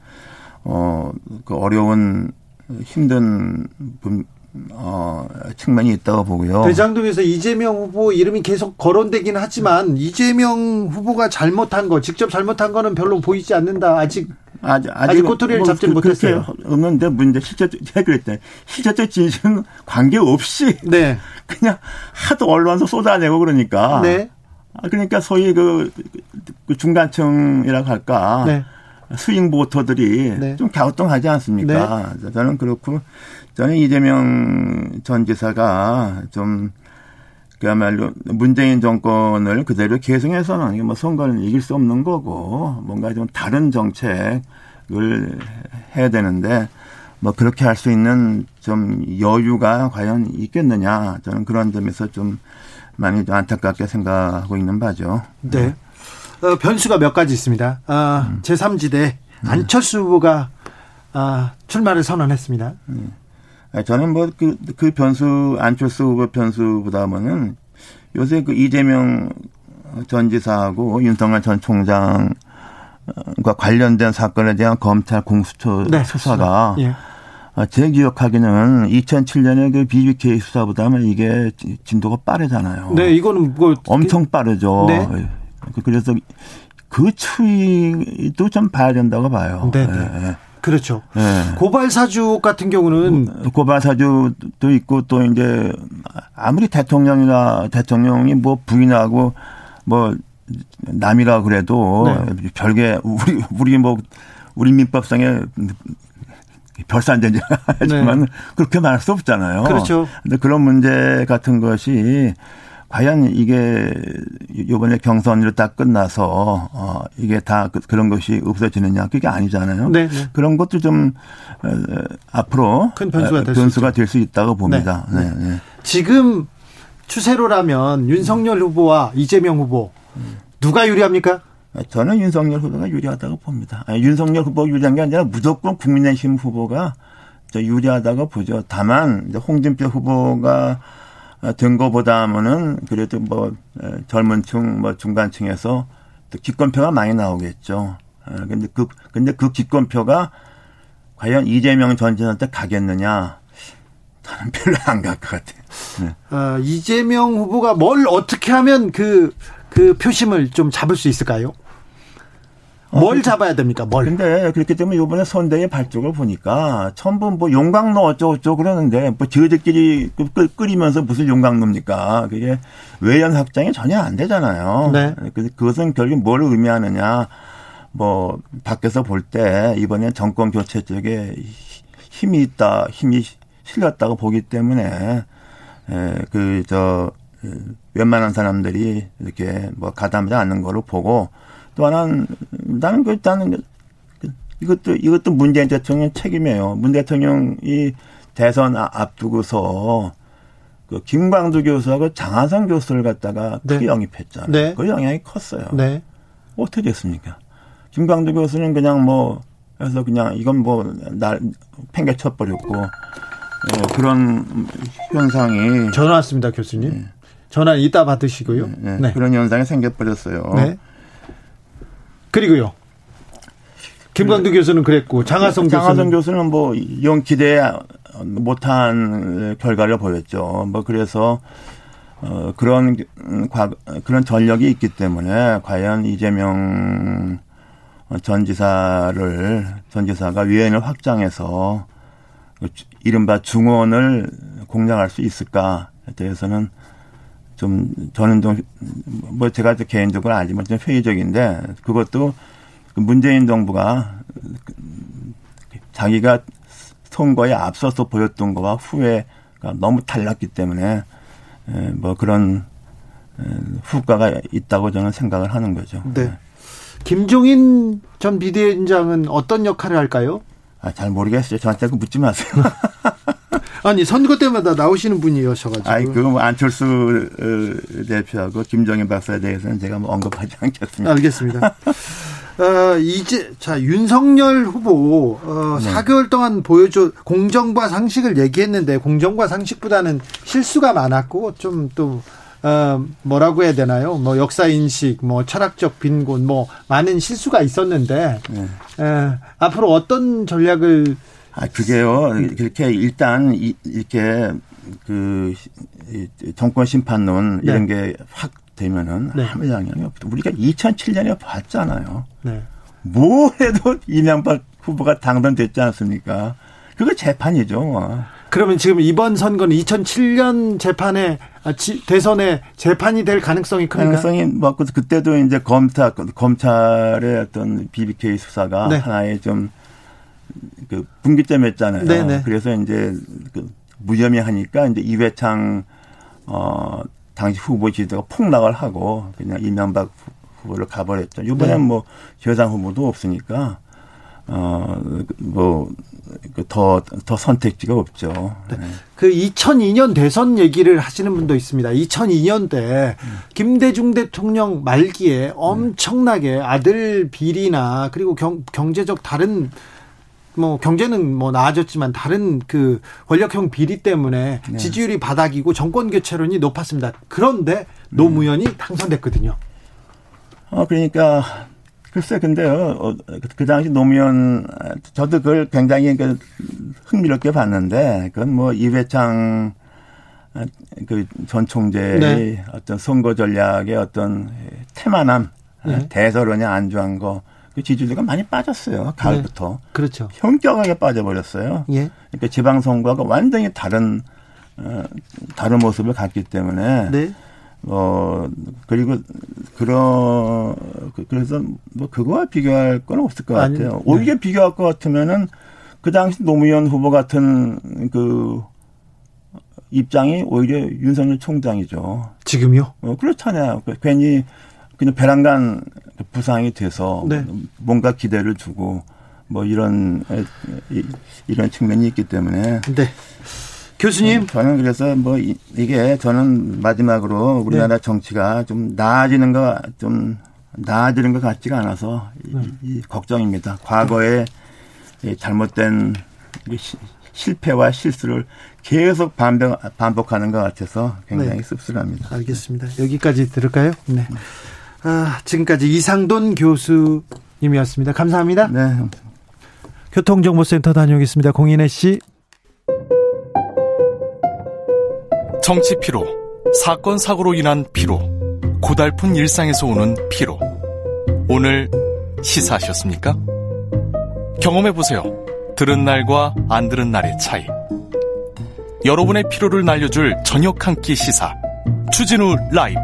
어, 그 어려운, 힘든, 분, 어, 측면이 있다고 보고요. 대장동에서 이재명 후보 이름이 계속 거론되긴 하지만 이재명 후보가 잘못한 거, 직접 잘못한 거는 별로 보이지 않는다. 아직 아직, 아직 꼬투리를 잡지는 그- 그렇게 못했어요. 없는데 문제 실제적 제가 그랬대 실제적 진실은 관계 없이 <laughs> 네. 그냥 하도 언론에서 쏟아내고 그러니까 네. 아, 그러니까 소위 그, 그 중간층이라고 할까 네. 스윙 보터들이 네. 좀 갸우뚱하지 않습니까? 저는 그렇고 저는 이재명 전 지사가 좀 그야말로 문재인 정권을 그대로 계승해서는 뭐 선거는 이길 수 없는 거고 뭔가 좀 다른 정책을 해야 되는데 뭐 그렇게 할 수 있는 좀 여유가 과연 있겠느냐 저는 그런 점에서 좀 많이 좀 안타깝게 생각하고 있는 바죠. 네. 어, 변수가 몇 가지 있습니다. 아, 제3지대 안철수 후보가 아, 출마를 선언했습니다. 아, 저는 뭐그 그 변수 안철수 후보 변수보다는 요새 그 이재명 전 지사하고 윤석열 전 총장과 관련된 사건에 대한 검찰 공수처 네, 수사가 예. 아, 제 기억하기는 2007년에 그 BBK 수사보다는 이게 지- 진도가 빠르잖아요. 네, 이거는 뭐 엄청 빠르죠. 네. 그래서 그 추이도 좀 봐야 된다고 봐요. 네, 네. 예, 그렇죠. 예. 고발 사주 같은 경우는 고발 사주도 있고 또 이제 아무리 대통령이나 대통령이 뭐 부인하고 뭐 남이라 그래도 네. 별게 우리 우리 뭐 우리 민법상에 별산전지 하지만 그렇게 말할 수 없잖아요. 네. 그렇죠. 근데 그런 문제 같은 것이 과연 이게 요번에 경선으로 딱 끝나서 어 이게 다 그- 그런 것이 없어지느냐 그게 아니잖아요. 네, 네. 그런 것도 좀 어, 앞으로 큰 변수가 어, 될수 변수가 될 수 있다고 봅니다. 네. 네. 네. 지금 추세로라면 윤석열 후보와 이재명 후보 누가 유리합니까? 저는 윤석열 후보가 유리하다고 봅니다. 아니, 윤석열 후보가 유리한 게 아니라 무조건 국민의힘 후보가 저 유리하다고 보죠. 다만 홍준표 후보가 된 거보다는 그래도 뭐 에, 젊은 층, 뭐 중간층에서 또 기권표가 많이 나오겠죠. 에, 근데 그 근데 그 기권표가 과연 이재명 전 지사한테 가겠느냐? 저는 <laughs> 별로 안 갈 것 같아요. 네. 어, 이재명 후보가 뭘 어떻게 하면 그, 그 표심을 좀 잡을 수 있을까요? 뭘 잡아야 됩니까? 뭘? 근데 그렇기 때문에 이번에 선대의 발족을 보니까 전부 뭐 용광로 어쩌고저쩌고 그러는데 뭐 저희들끼리 끄- 끄- 끓이면서 무슨 용광로입니까? 그게 외연 확장이 전혀 안 되잖아요. 네. 그래서 그것은 결국 뭘 의미하느냐. 뭐 밖에서 볼 때 이번에 정권 교체 쪽에 힘이 있다, 힘이 실렸다고 보기 때문에 그저 웬만한 사람들이 이렇게 뭐 가담하지 않는 거로 보고 또 하나는 나는 그 나는 그 이것도 이것도 문재인 대통령 책임이에요. 문 대통령이 대선 아- 앞두고서 그 김광두 교수하고 장하성 교수를 갖다가 네. 영입했잖아요. 네. 그 영향이 컸어요. 네. 어떻게 됐습니까? 김광두 교수는 그냥 뭐 해서 그냥 이건 뭐 날 팽개 쳐 버렸고 어, 그런 현상이 전화 왔습니다, 교수님. 전화 이따 받으시고요. 네, 네. 그런 현상이 생겨 버렸어요. 네. 그리고요. 김광두 교수는 그랬고 장하성 장하성 교수는 교수는 뭐영 기대 못한 결과를 보였죠. 뭐 그래서 어 그런 과 그런 전력이 있기 때문에 과연 이재명 전 지사를 전 지사가 위원을 확장해서 이른바 중원을 공략할 수 있을까에 대해서는 좀 저는 좀 뭐 제가 개인적으로 알지만 좀 회의적인데 그것도 그 문재인 정부가 자기가 선거에 앞서서 보였던 거와 후회가 너무 달랐기 때문에 뭐 그런 후과가 있다고 저는 생각을 하는 거죠. 네. 김종인 전 비대위원장은 어떤 역할을 할까요? 아, 잘 모르겠어요. 저한테 그 묻지 마세요. <laughs> 아니 선거 때마다 나오시는 분이셔가지고. 아이 그뭐 안철수 어, 대표하고 김정인 박사에 대해서는 제가 뭐 언급하지 않겠습니다. 알겠습니다. 어, <laughs> 이제 자 윤석열 후보 어, 네. 4개월 동안 보여줘 공정과 상식을 얘기했는데 공정과 상식보다는 실수가 많았고 좀또 어, 뭐라고 해야 되나요? 뭐 역사 인식, 뭐 철학적 빈곤, 뭐 많은 실수가 있었는데 네. 에, 앞으로 어떤 전략을 아 그게요. 그렇게 일단 이, 이렇게 그 정권 심판론 네. 이런 게 확 되면은 네. 아무 영향이 없죠. 우리가 2007년에 봤잖아요. 네. 뭐 해도 이명박 후보가 당선됐지 않습니까? 그거 재판이죠. 뭐. 그러면 지금 이번 선거는 2007년 재판에 아, 대선에 재판이 될 가능성이 큽니까? 가능성이 뭐 그때도 이제 검찰 검찰의 어떤 BBK 수사가 네. 하나의 좀 그 분기점이었잖아요. 네네. 네. 그래서 이제 그 무혐의 하니까 이제 이회창 어 당시 후보 지지도가 폭락을 하고 그냥 이명박 후보를 가버렸죠. 이번엔 네. 뭐 여당 후보도 없으니까 어뭐 더, 더 선택지가 없죠. 네. 그 2002년 대선 얘기를 하시는 분도 있습니다. 2002년 때 김대중 대통령 말기에 엄청나게 아들 비리나 그리고 경, 경제적 다른 뭐 경제는 뭐 나아졌지만 다른 그 권력형 비리 때문에 네. 지지율이 바닥이고 정권 교체론이 높았습니다. 그런데 노무현이 당선됐거든요. 어 그러니까 글쎄, 근데요, 어, 그 당시 노무현, 저도 그걸 굉장히 그 흥미롭게 봤는데, 그건 뭐 이회창 그 전 총재의 네. 어떤 선거 전략의 어떤 태만함, 네. 대서론이 안주한 거, 그 지지율가 많이 빠졌어요. 가을부터. 네. 그렇죠. 현격하게 빠져버렸어요. 예. 그러니까 지방선거가 완전히 다른, 어, 다른 모습을 갖기 때문에. 네. 어, 그리고, 그런, 그, 그래서 뭐 그거와 비교할 건 없을 것 같아요. 아니, 네. 오히려 비교할 것 같으면은 그 당시 노무현 후보 같은 그 입장이 오히려 윤석열 총장이죠. 지금요? 어, 그렇잖아요. 그 괜히 그냥 배란간 부상이 돼서 네. 뭔가 기대를 두고 뭐 이런 이런 측면이 있기 때문에 네. 교수님. 음, 저는 그래서 뭐 이게 저는 마지막으로 우리나라 네. 정치가 좀 나아지는 거좀 나아지는 것 같지가 않아서 네. 이, 이 걱정입니다. 과거에 잘못된 실패와 실수를 계속 반복, 반복하는 것 같아서 굉장히 네. 씁쓸합니다. 알겠습니다. 여기까지 들을까요? 네. 아, 지금까지 이상돈 교수님이었습니다. 감사합니다. 네. 교통정보센터 다녀오겠습니다. 공인혜 씨. 정치 피로, 사건 사고로 인한 피로, 고달픈 일상에서 오는 피로. 오늘 시사하셨습니까? 경험해 보세요. 들은 날과 안 들은 날의 차이. 여러분의 피로를 날려줄 저녁 한 끼 시사. 추진우 라이브.